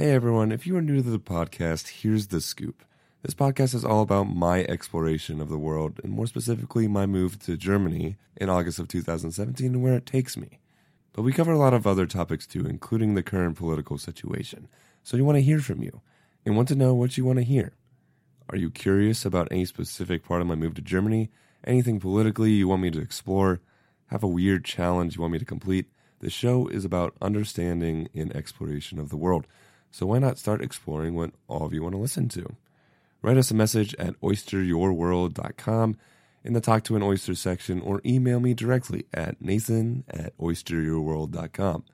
Hey everyone, if you are new to the podcast, here's the scoop. This podcast is all about my exploration of the world, and more specifically, my move to Germany in August of 2017 and where it takes me. But we cover a lot of other topics too, including the current political situation. So we want to hear from you and want to know what you want to hear. Are you curious about any specific part of my move to Germany? Anything politically you want me to explore? Have a weird challenge you want me to complete? The show is about understanding and exploration of the world. So why not start exploring what all of you want to listen to? Write us a message at oysteryourworld.com in the Talk to an Oyster section or email me directly at nathan at oysteryourworld.com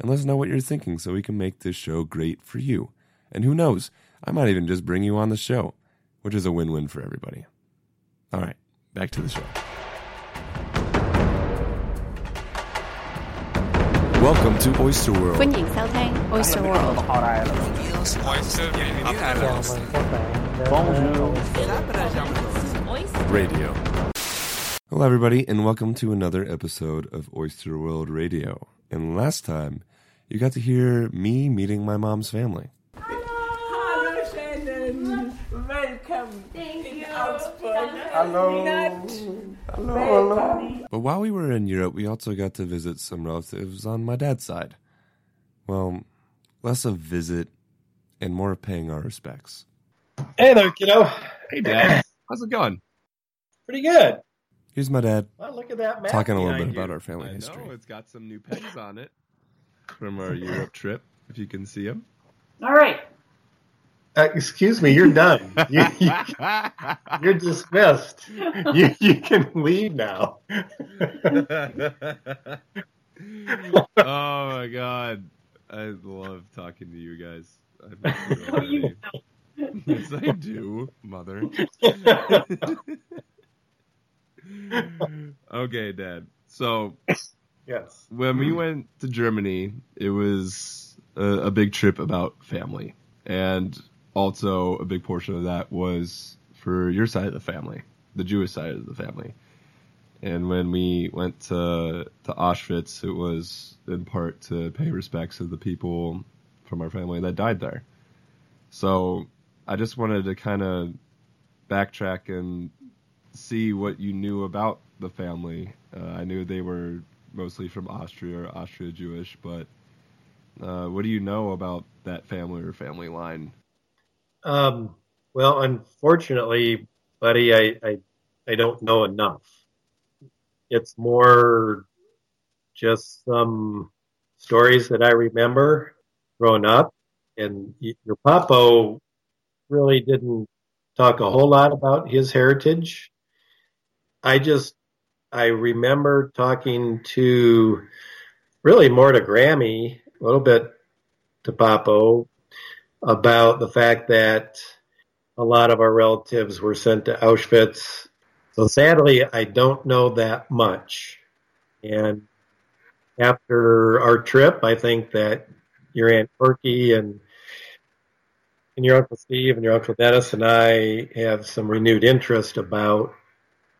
and let us know what you're thinking so we can make this show great for you. And who knows, I might even just bring you on the show, which is a win win for everybody. All right, back to the show. Welcome to Oyster World. 欢迎收听 Oyster World。 Radio. Hello, everybody, and welcome to another episode of Oyster World Radio. And last time, you got to hear me meeting my mom's family. Hallo Shannon, welcome in Augsburg. Hello. Hello, hello. But while we were in Europe, we also got to visit some relatives on my dad's side. Well, less of visit and more of paying our respects. Hey there, kiddo. Hey, Dad. How's it going? Pretty good. Here's my dad Well, look at that map. talking a little bit you. about our family I know history. it's got some new pegs on it from our Europe trip. If you can see them. All right. Uh, excuse me, you're done. You, you, you're dismissed. You, you can leave now. oh my god, I love talking to you guys. I you yes, I do, mother. okay, Dad. So yes. when we went to Germany, it was a, a big trip about family, and also a big portion of that was for your side of the family, the Jewish side of the family. And when we went to to Auschwitz, it was in part to pay respects to the people from our family that died there. So I just wanted to kind of backtrack and see what you knew about the family. Uh, I knew they were mostly from Austria or Austria Jewish, but uh, what do you know about that family or family line? Um, well, unfortunately, buddy, I, I, I don't know enough. It's more just some stories that I remember growing up. And your papo really didn't talk a whole lot about his heritage. I just, I remember talking to really more to Grammy, a little bit to Papo about the fact that a lot of our relatives were sent to Auschwitz. So sadly, I don't know that much. And after our trip, I think that your Aunt Perky and and your Uncle Steve and your Uncle Dennis and I have some renewed interest about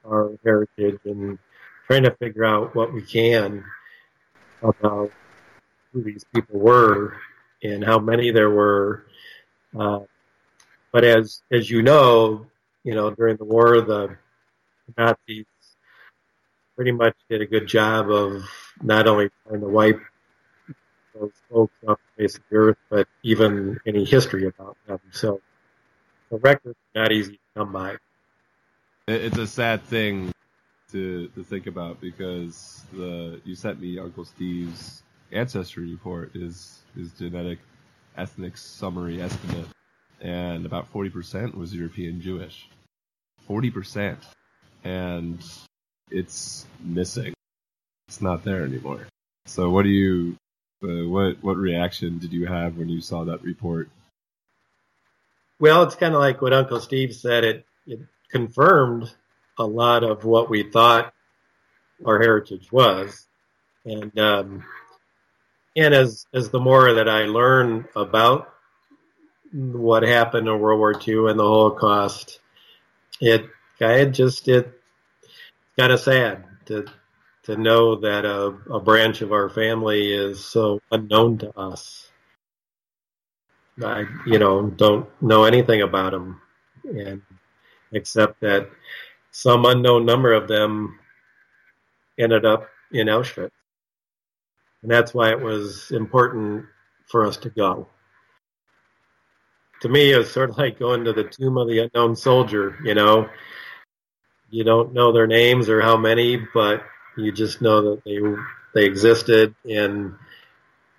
our heritage and trying to figure out what we can about who these people were and how many there were. Uh, but as as you know, you know during the war, the Nazis pretty much did a good job of not only trying to wipe those folks off the face of the earth, but even any history about them. So the record's not easy to come by. It's a sad thing to to think about because the you sent me Uncle Steve's ancestry report is his genetic ethnic summary estimate, and about forty percent was European Jewish. Forty percent, and it's missing. It's not there anymore. So what do you? Uh, what what reaction did you have when you saw that report? Well, it's kind of like what Uncle Steve said. It it confirmed a lot of what we thought our heritage was, and um, and as as the more that I learn about what happened in World War II and the Holocaust, it of just it kind of sad to to know that a, a branch of our family is so unknown to us. I, you know, don't know anything about them, and except that some unknown number of them ended up in Auschwitz, and that's why it was important for us to go. To me, it was sort of like going to the tomb of the unknown soldier. You know, you don't know their names or how many, but you just know that they they existed, and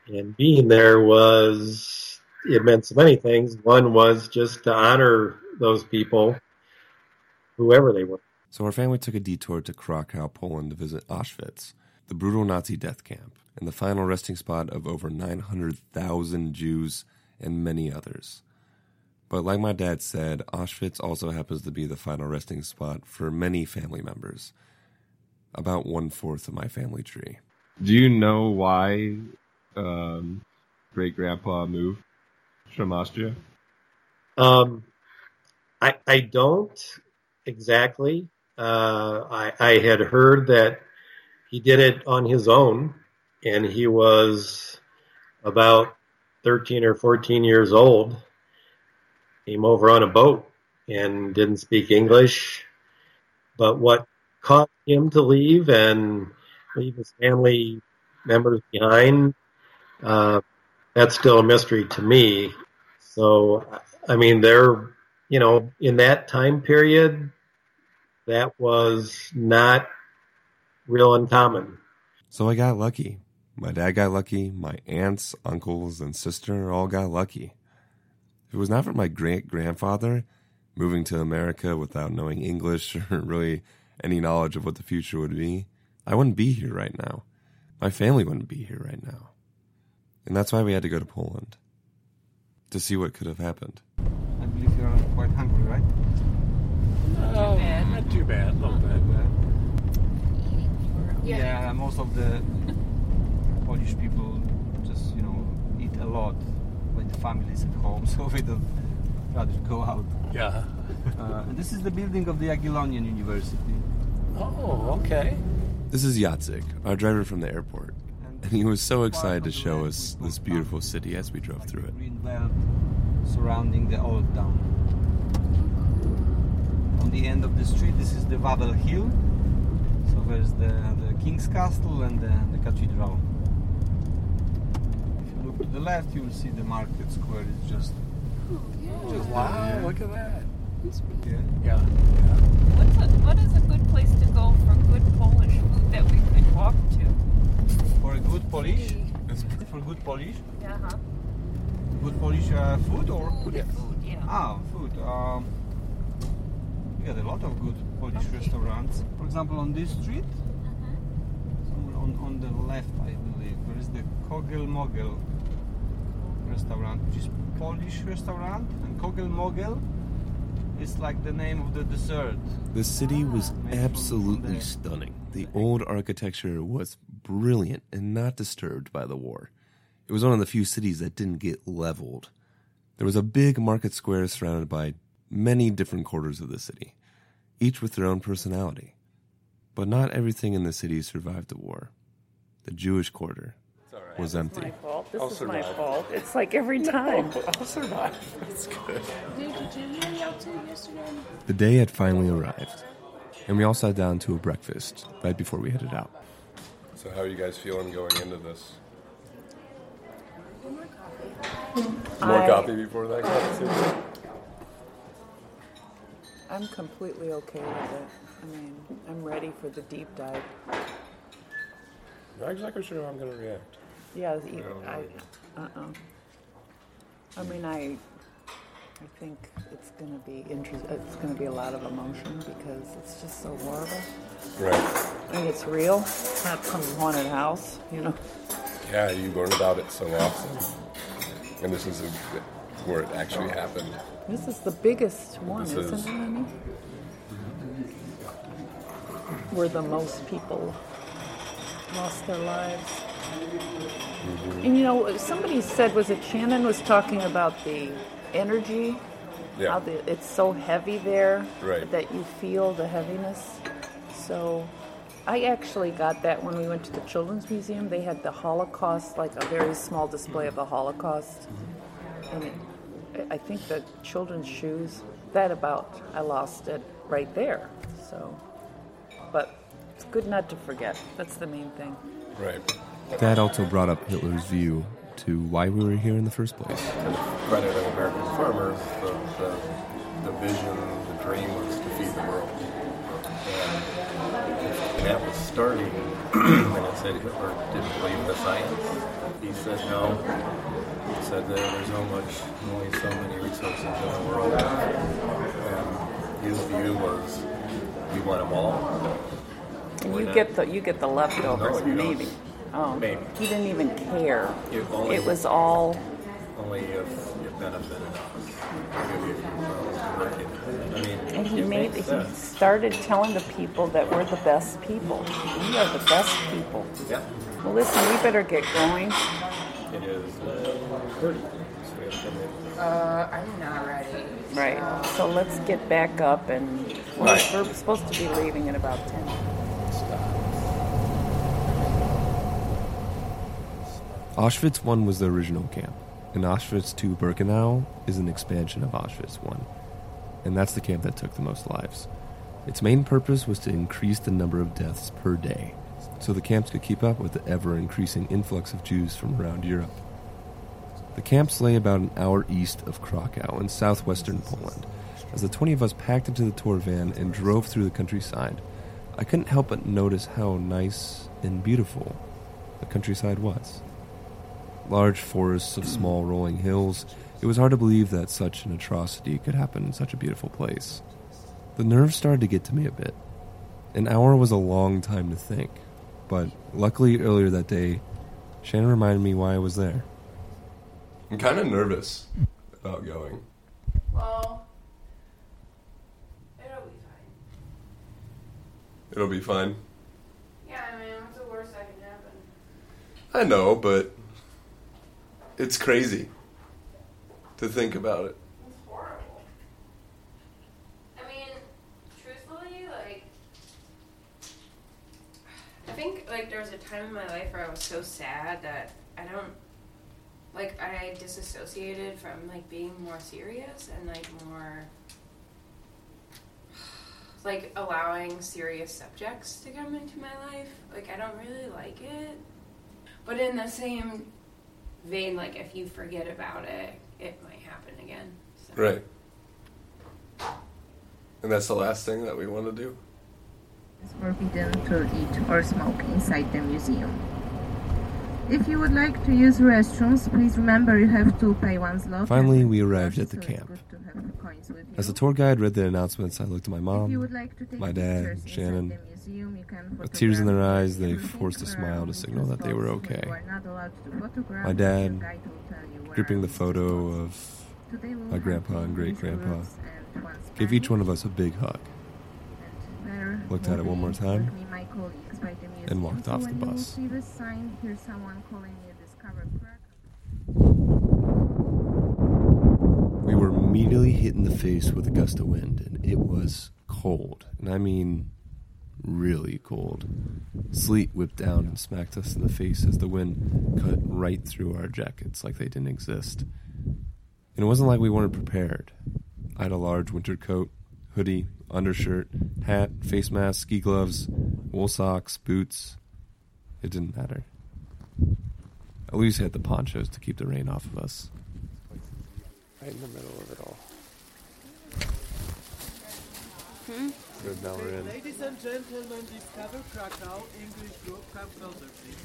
and being there was it meant so many things. One was just to honor those people, whoever they were. So our family took a detour to Krakow, Poland to visit Auschwitz, the brutal Nazi death camp, and the final resting spot of over 900,000 Jews and many others. But like my dad said, Auschwitz also happens to be the final resting spot for many family members, about one fourth of my family tree. Do you know why um, great grandpa moved from Austria? Um, I I don't exactly. Uh, I I had heard that he did it on his own, and he was about thirteen or fourteen years old. Came over on a boat and didn't speak English. But what caused him to leave and leave his family members behind, uh, that's still a mystery to me. So, I mean, they're, you know, in that time period, that was not real uncommon. So I got lucky. My dad got lucky. My aunts, uncles, and sister all got lucky. If it was not for my great grandfather moving to America without knowing English or really any knowledge of what the future would be, I wouldn't be here right now. My family wouldn't be here right now. And that's why we had to go to Poland to see what could have happened. I believe you're quite hungry, right? Oh, not too bad. A little bit. Yeah. most of the Polish people just, you know, eat a lot when the family is at home, so we don't rather go out. Yeah. Uh, and this is the building of the Jagiellonian University. Oh, okay. This is Jacek, our driver from the airport. And he was so excited to show us this beautiful city as we drove Like through it. Green belt surrounding the old town. On the end of the street, this is the Wawel Hill. So there's the, the King's Castle and the, the cathedral. If you look to the left, you will see the market square. It's just, just Wow, down look at that. Yeah. Yeah. What's a, what is a good place to go for good Polish food that we could walk to? For a good Polish, for good Polish, Yeah, huh? good Polish uh, food or Food, food, yeah. Ah, food. Um, we had a lot of good Polish restaurants. For example, on this street, somewhere on, on the left, I believe, there is the Kogel Mogel restaurant, which is Polish restaurant, and Kogel Mogel is like the name of the dessert. The city ah, was from- from absolutely stunning. The old architecture was brilliant and not disturbed by the war. It was one of the few cities that didn't get leveled. There was a big market square surrounded by many different quarters of the city, each with their own personality. But not everything in the city survived the war. The Jewish quarter was empty. my fault. This I'll is my fault. It's like every time. I'll survive. That's good. The day had finally arrived, and we all sat down to a breakfast right before we headed out. So, how are you guys feeling going into this? More I- coffee before that conversation? I'm completely okay with it. I mean, I'm ready for the deep dive. Not exactly sure how I'm going to react. Yeah, the- I, uh-uh. I mean, I, I think it's gonna be interest. It's gonna be a lot of emotion because it's just so horrible. Right. I mean, it's real. It's not some haunted house, you know. Yeah, you learn about it so often. And this is a, where it actually happened. This is the biggest one, This isn't is- it, honey? Where the most people lost their lives. And you know, somebody said, was it Shannon was talking about the energy? Yeah. How the, it's so heavy there Right. that you feel the heaviness. So I actually got that when we went to the Children's Museum. They had the Holocaust, like a very small display of the Holocaust. I mean, I- I think the children's shoes, that about, I lost it right there. So, but it's good not to forget. That's the main thing. Right. That also brought up Hitler's view to why we were here in the first place. to the credit of American farmers, the, the, the vision, the dream was to feed the world. And that was starting when it said Hitler didn't believe the science. He said no. He said that there's so much, only so many resources in the world. And his view was we want them all. And you get the you get the leftovers, No, you don't. Maybe. Oh, Maybe. he didn't even care. You only- It was all only if it benefited us. You were working. I mean, And he made he sense. started telling the people that we're the best people. We are the best people. Yeah. Well, listen, we better get going. It is uh, 30. So we have 10 minutes. Uh, I'm not ready. Right. So let's get back up, and we're, Right. we're supposed to be leaving in about ten. Auschwitz 1 was the original camp, and Auschwitz 2 Birkenau is an expansion of Auschwitz 1. And that's the camp that took the most lives. Its main purpose was to increase the number of deaths per day, so the camps could keep up with the ever increasing influx of Jews from around Europe. The camps lay about an hour east of Krakow in southwestern Poland. As the 20 of us packed into the tour van and drove through the countryside, I couldn't help but notice how nice and beautiful the countryside was large forests of small rolling hills, it was hard to believe that such an atrocity could happen in such a beautiful place. The nerves started to get to me a bit. An hour was a long time to think, but luckily earlier that day, Shannon reminded me why I was there. I'm kind of nervous about going. Well, it'll be fine. It'll be fine. Yeah, I mean, what's the worst that can happen? I know, but it's crazy to think about it. It's horrible. I mean, truthfully, like, I think like there was a time in my life where I was so sad that I don't like I disassociated from like being more serious and like more like allowing serious subjects to come into my life. Like I don't really like it. But in the same vein, like if you forget about it, it might happen again. So. Right. And that's the last thing that we want to do. It's forbidden to eat or smoke inside the museum. If you would like to use restrooms, please remember you have to pay one zloty. Finally, we arrived at the camp. good to have coins with As the tour guide read the announcements, I looked at my mom. like my dad, pictures inside Shannon. The you can With tears in their eyes, they forced a smile to signal that they were okay. You are not allowed to photograph, My dad guide will tell you where Gripping the photo of my grandpa and great grandpa. groups and one gave each one of us a big hug. Looked at it one more time, with me, my colleagues by the and walked off the bus. see this sign, hear someone calling you Discover Prague. We were immediately hit in the face with a gust of wind, and it was cold. And I mean, really cold. Sleet whipped down and smacked us in the face as the wind cut right through our jackets like they didn't exist. And it wasn't like we weren't prepared. I had a large winter coat, hoodie, undershirt, hat, face mask, ski gloves, wool socks, boots. It didn't matter. At least had the ponchos to keep the rain off of us. Right in the middle of it all. Hmm? Good, now we're in. Ladies and gentlemen, Discover Krakow, English group, come closer, please.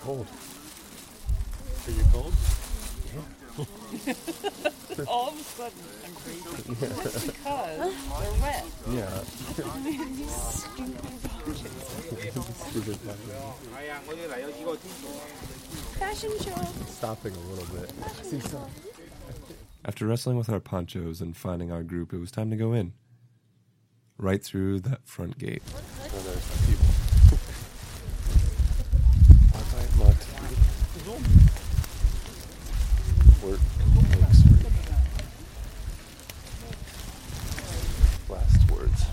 Cold. Are you cold? Yeah. All of a sudden, I'm crazy. because they're wet. Yeah. Fashion show. Stopping a little bit. After wrestling with our ponchos and finding our group, it was time to go in. Right through that front gate. Oh, there's some people. Arbeit macht Work makes free. Last words.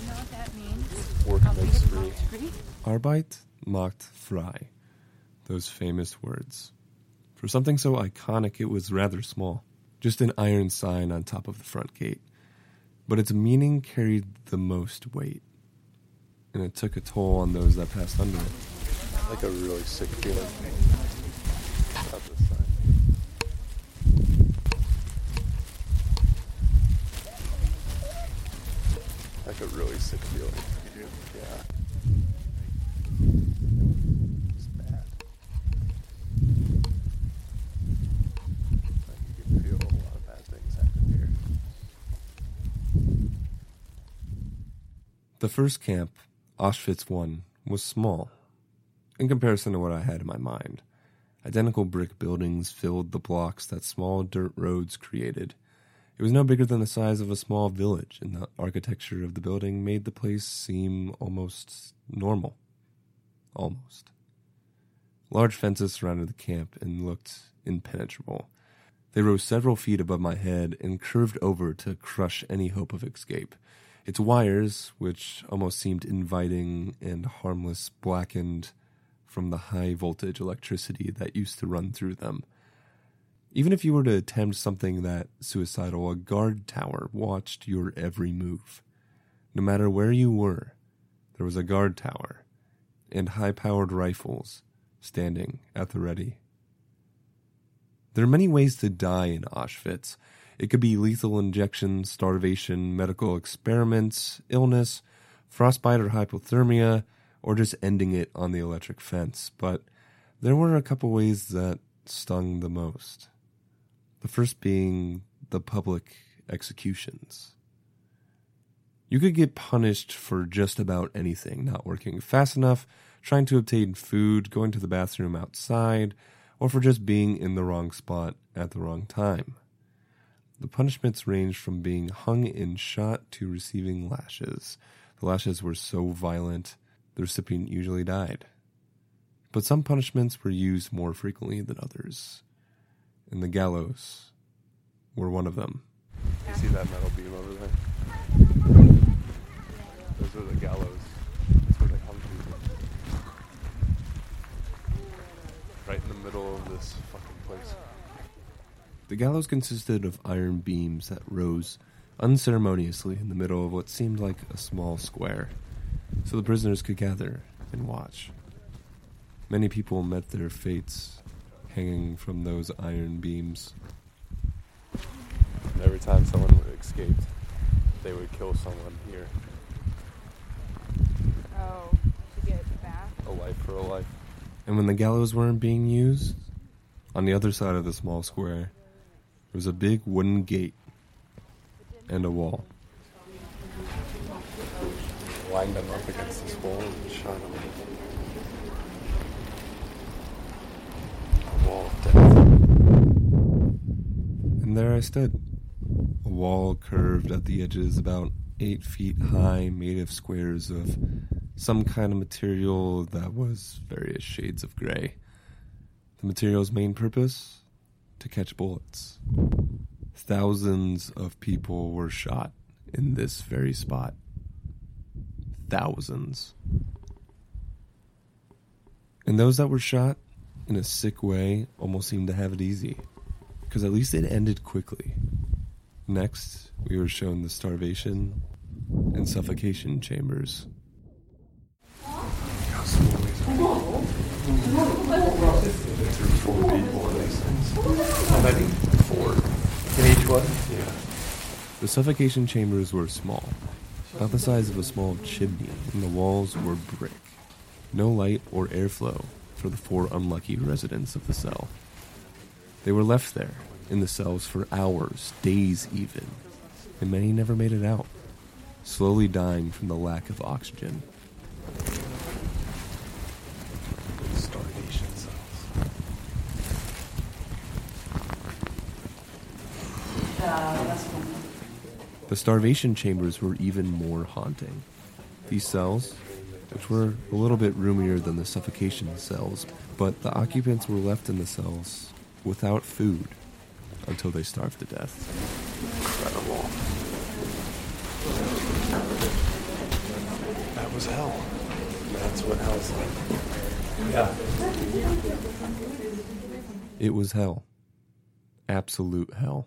You know what that means? me. Arbeit macht frei. Those famous words. For something so iconic, it was rather small. Just an iron sign on top of the front gate. But its meaning carried the most weight. And it took a toll on those that passed under it. Like a really sick feeling. About this sign. Like a really sick feeling. Yeah. It's bad. Like you can feel a lot of bad things happen here. The first camp, Auschwitz 1, was small in comparison to what I had in my mind. Identical brick buildings filled the blocks that small dirt roads created. It was no bigger than the size of a small village, and the architecture of the building made the place seem almost normal. Almost. Large fences surrounded the camp and looked impenetrable. They rose several feet above my head and curved over to crush any hope of escape. Its wires, which almost seemed inviting and harmless, blackened from the high voltage electricity that used to run through them. Even if you were to attempt something that suicidal, a guard tower watched your every move. No matter where you were, there was a guard tower and high powered rifles standing at the ready. There are many ways to die in Auschwitz. It could be lethal injections, starvation, medical experiments, illness, frostbite or hypothermia, or just ending it on the electric fence. But there were a couple ways that stung the most. The first being the public executions. You could get punished for just about anything not working fast enough, trying to obtain food, going to the bathroom outside, or for just being in the wrong spot at the wrong time. The punishments ranged from being hung and shot to receiving lashes. The lashes were so violent, the recipient usually died. But some punishments were used more frequently than others, and the gallows were one of them. You see that metal beam over there? Those are the gallows. That's where they hung people. Right in the middle of this fucking place. The gallows consisted of iron beams that rose unceremoniously in the middle of what seemed like a small square, so the prisoners could gather and watch. Many people met their fates hanging from those iron beams. And every time someone escaped, they would kill someone here. Oh, to get back? A life for a life. And when the gallows weren't being used, on the other side of the small square, there was a big wooden gate and a wall. Lined them up against this wall and shot them. A wall of death. And there I stood. A wall curved at the edges about eight feet high, made of squares of some kind of material that was various shades of gray. The material's main purpose? To catch bullets. Thousands of people were shot in this very spot. Thousands. And those that were shot, in a sick way, almost seemed to have it easy. Because at least it ended quickly. Next, we were shown the starvation and suffocation chambers. How many? Four. In each one? Yeah. The suffocation chambers were small, about the size of a small chimney, and the walls were brick. No light or airflow for the four unlucky residents of the cell. They were left there, in the cells for hours, days even, and many never made it out, slowly dying from the lack of oxygen. Starvation cells. The starvation chambers were even more haunting. These cells, which were a little bit roomier than the suffocation cells, but the occupants were left in the cells without food until they starved to death. Incredible. That was hell. That's what hell's like. Yeah. It was hell. Absolute hell.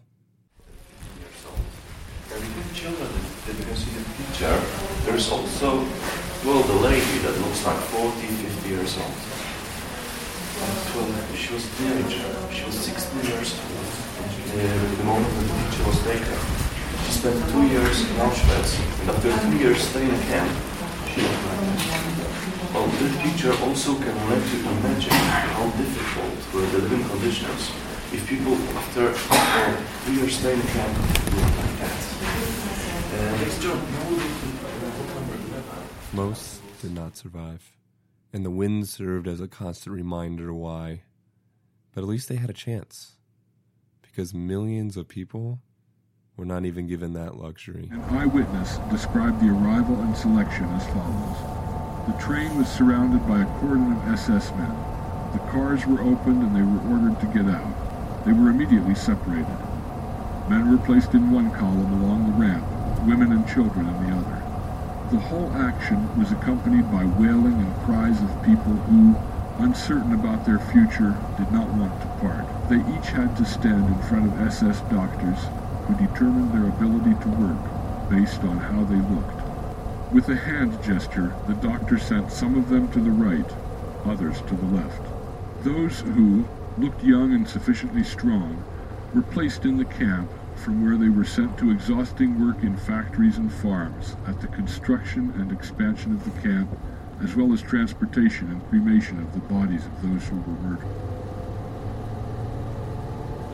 Children that you can see the picture, there's also, well, the lady that looks like 40, 50 years old. She was a teenager. She was 16 years old uh, the moment the picture was taken. She spent two years in Auschwitz, and after two years staying in camp, she was pregnant. Well, this picture also can let you imagine how difficult were the living conditions if people, after well, two years staying in camp, look like that. Uh, next job. Most did not survive, and the wind served as a constant reminder why. But at least they had a chance, because millions of people were not even given that luxury. An eyewitness described the arrival and selection as follows. The train was surrounded by a cordon of SS men. The cars were opened and they were ordered to get out. They were immediately separated. Men were placed in one column along the ramp, women and children in the other. The whole action was accompanied by wailing and cries of people who, uncertain about their future, did not want to part. They each had to stand in front of SS doctors who determined their ability to work based on how they looked. With a hand gesture, the doctor sent some of them to the right, others to the left. Those who looked young and sufficiently strong were placed in the camp from where they were sent to exhausting work in factories and farms at the construction and expansion of the camp, as well as transportation and cremation of the bodies of those who were murdered.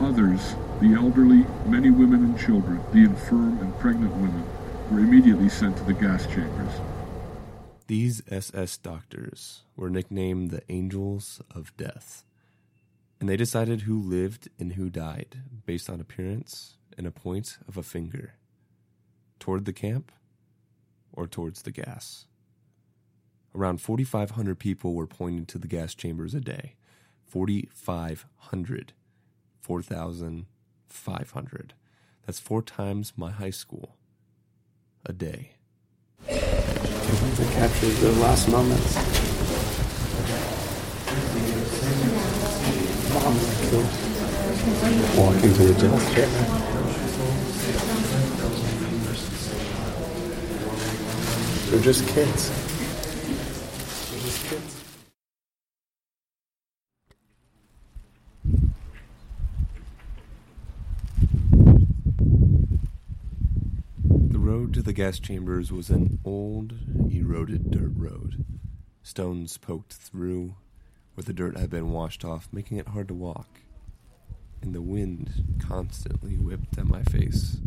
Others, the elderly, many women and children, the infirm and pregnant women, were immediately sent to the gas chambers. These SS doctors were nicknamed the Angels of Death, and they decided who lived and who died based on appearance and a point of a finger toward the camp or towards the gas. Around 4,500 people were pointed to the gas chambers a day. 4,500. 4,500. That's four times my high school a day. It captures the last moments. Mom killed. Walking to the death. They're just kids. They're just kids. The road to the gas chambers was an old, eroded dirt road. Stones poked through where the dirt had been washed off, making it hard to walk. And the wind constantly whipped at my face.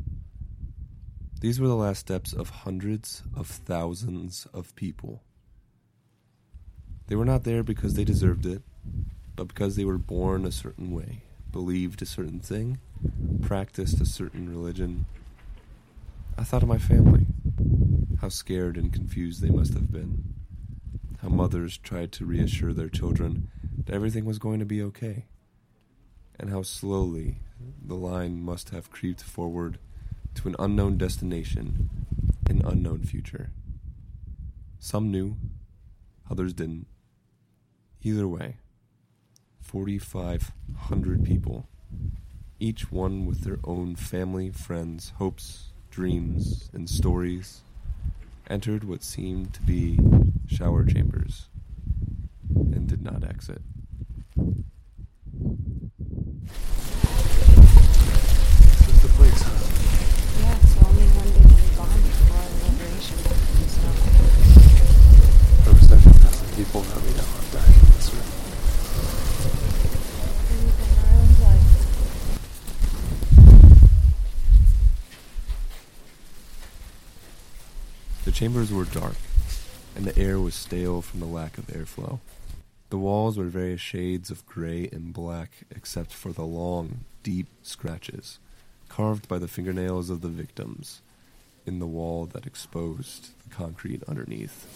These were the last steps of hundreds of thousands of people. They were not there because they deserved it, but because they were born a certain way, believed a certain thing, practiced a certain religion. I thought of my family, how scared and confused they must have been, how mothers tried to reassure their children that everything was going to be okay, and how slowly the line must have creeped forward to an unknown destination, an unknown future. Some knew, others didn't. Either way, 4,500 people, each one with their own family, friends, hopes, dreams, and stories, entered what seemed to be shower chambers and did not exit. This is the place, huh? Yeah, it's the only one they can bomb before our liberation. Over 7,000 people that we know are back in this room. The chambers were dark, and the air was stale from the lack of airflow. The walls were various shades of gray and black, except for the long, deep scratches carved by the fingernails of the victims in the wall that exposed the concrete underneath.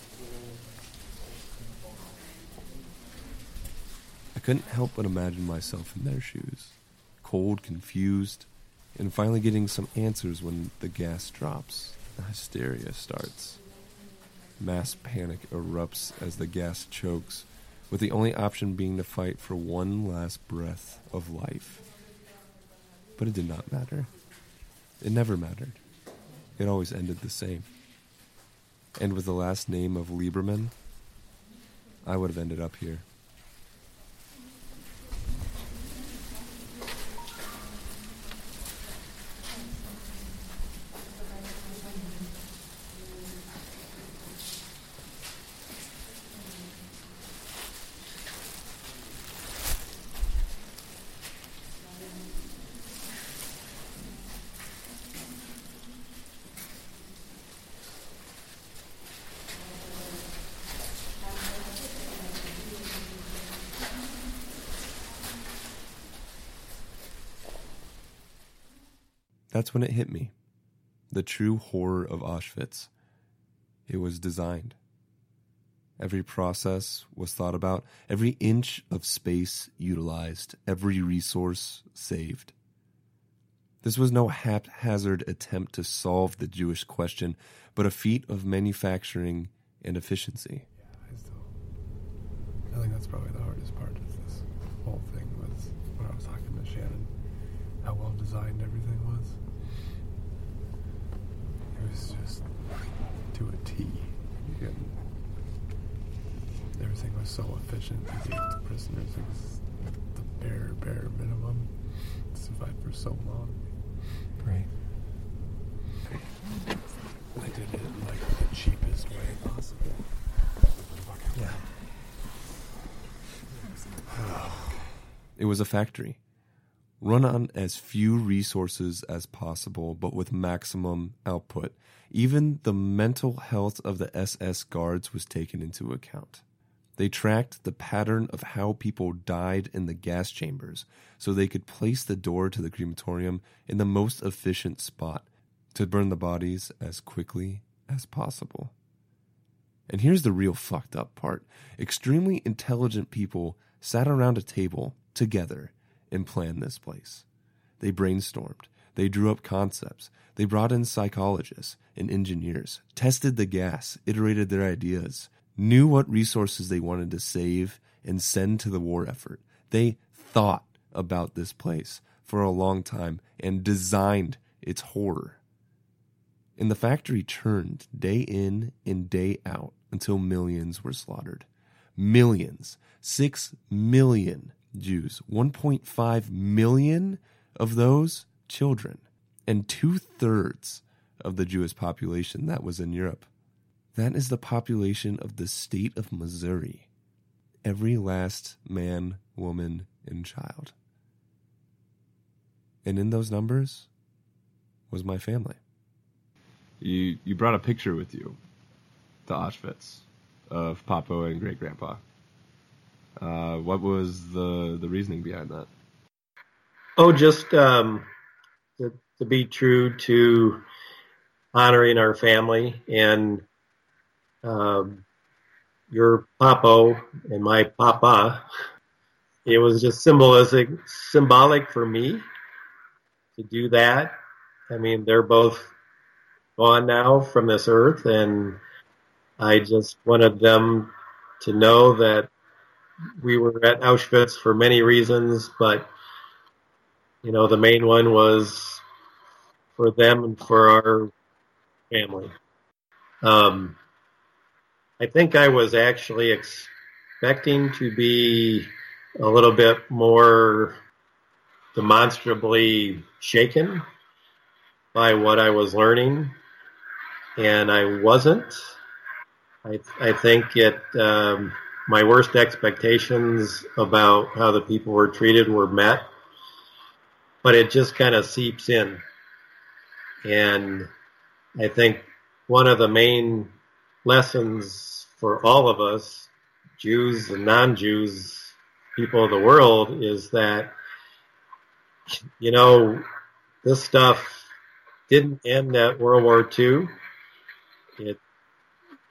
I couldn't help but imagine myself in their shoes, cold, confused, and finally getting some answers when the gas drops, the hysteria starts. Mass panic erupts as the gas chokes, with the only option being to fight for one last breath of life. But it did not matter. It never mattered. It always ended the same. And with the last name of Lieberman, I would have ended up here. That's when it hit me. The true horror of Auschwitz. It was designed. Every process was thought about, every inch of space utilized, every resource saved. This was no haphazard attempt to solve the Jewish question, but a feat of manufacturing and efficiency. Yeah, I, still, I think that's probably the hardest part of this whole thing was when I was talking to Shannon, how well designed everything was. It was just to a T. Everything was so efficient. You gave the prisoners ex- the bare, bare minimum to survive for so long. Right. They did it in like the cheapest way possible. Yeah. It was a factory, run on as few resources as possible, but with maximum output. Even the mental health of the SS guards was taken into account. They tracked the pattern of how people died in the gas chambers so they could place the door to the crematorium in the most efficient spot to burn the bodies as quickly as possible. And here's the real fucked up part extremely intelligent people sat around a table together and planned this place. They brainstormed, they drew up concepts, they brought in psychologists and engineers, tested the gas, iterated their ideas, knew what resources they wanted to save and send to the war effort. They thought about this place for a long time and designed its horror. And the factory churned day in and day out until millions were slaughtered. Millions. Six million Jews. 1.5 million of those children. And two thirds of the Jewish population that was in Europe. That is the population of the state of Missouri. Every last man, woman, and child. And in those numbers was my family. You you brought a picture with you to Auschwitz of Papa and great grandpa. Uh, what was the the reasoning behind that? Oh, just um, to, to be true to honoring our family and um, your papa and my papa. It was just symbolic, symbolic for me to do that. I mean, they're both gone now from this earth, and I just wanted them to know that we were at Auschwitz for many reasons, but you know, the main one was for them and for our family. Um, I think I was actually expecting to be a little bit more demonstrably shaken by what I was learning, and I wasn't. I, I think it, um, my worst expectations about how the people were treated were met, but it just kind of seeps in. And I think one of the main lessons for all of us, Jews and non-Jews, people of the world, is that, you know, this stuff didn't end at World War II. It,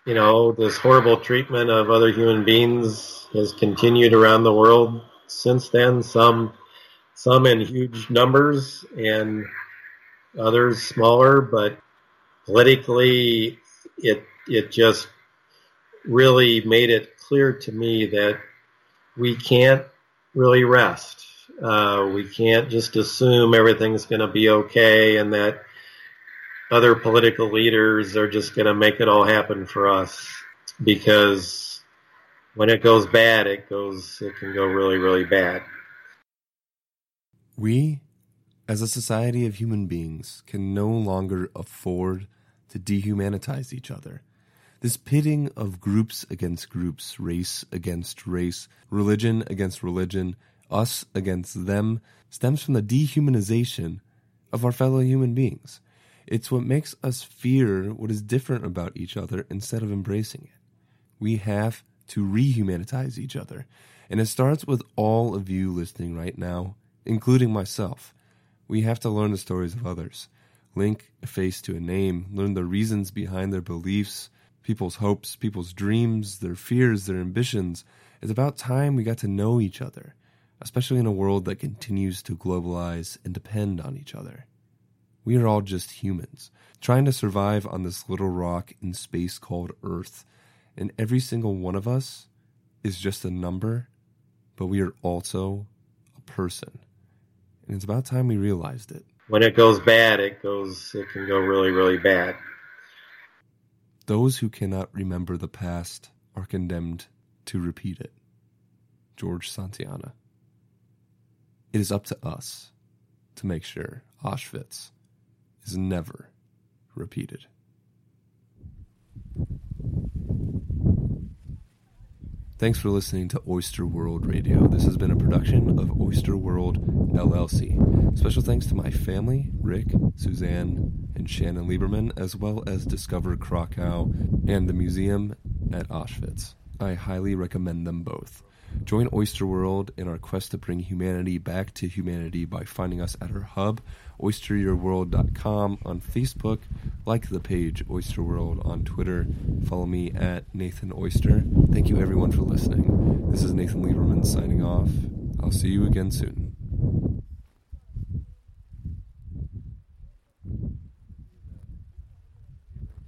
you know, this horrible treatment of other human beings has continued around the world since then. Some, some in huge numbers and others smaller, but politically it, it just really made it clear to me that we can't really rest. Uh, we can't just assume everything's going to be okay and that other political leaders are just going to make it all happen for us because when it goes bad, it goes, it can go really, really bad. We, as a society of human beings, can no longer afford to dehumanize each other. This pitting of groups against groups, race against race, religion against religion, us against them, stems from the dehumanization of our fellow human beings. It's what makes us fear what is different about each other instead of embracing it. We have to rehumanize each other. And it starts with all of you listening right now, including myself. We have to learn the stories of others, link a face to a name, learn the reasons behind their beliefs, people's hopes, people's dreams, their fears, their ambitions. It's about time we got to know each other, especially in a world that continues to globalize and depend on each other. We are all just humans, trying to survive on this little rock in space called Earth, and every single one of us is just a number, but we are also a person. And it's about time we realized it. When it goes bad, it goes, it can go really, really bad. Those who cannot remember the past are condemned to repeat it. George Santayana. It is up to us to make sure Auschwitz is never repeated. Thanks for listening to Oyster World Radio. This has been a production of Oyster World LLC. Special thanks to my family, Rick, Suzanne, and Shannon Lieberman, as well as Discover Krakow and the museum at Auschwitz. I highly recommend them both. Join Oyster World in our quest to bring humanity back to humanity by finding us at our hub, oysteryourworld.com on Facebook, like the page Oyster World on Twitter, follow me at Nathan Oyster. Thank you everyone for listening. This is Nathan Lieberman signing off. I'll see you again soon.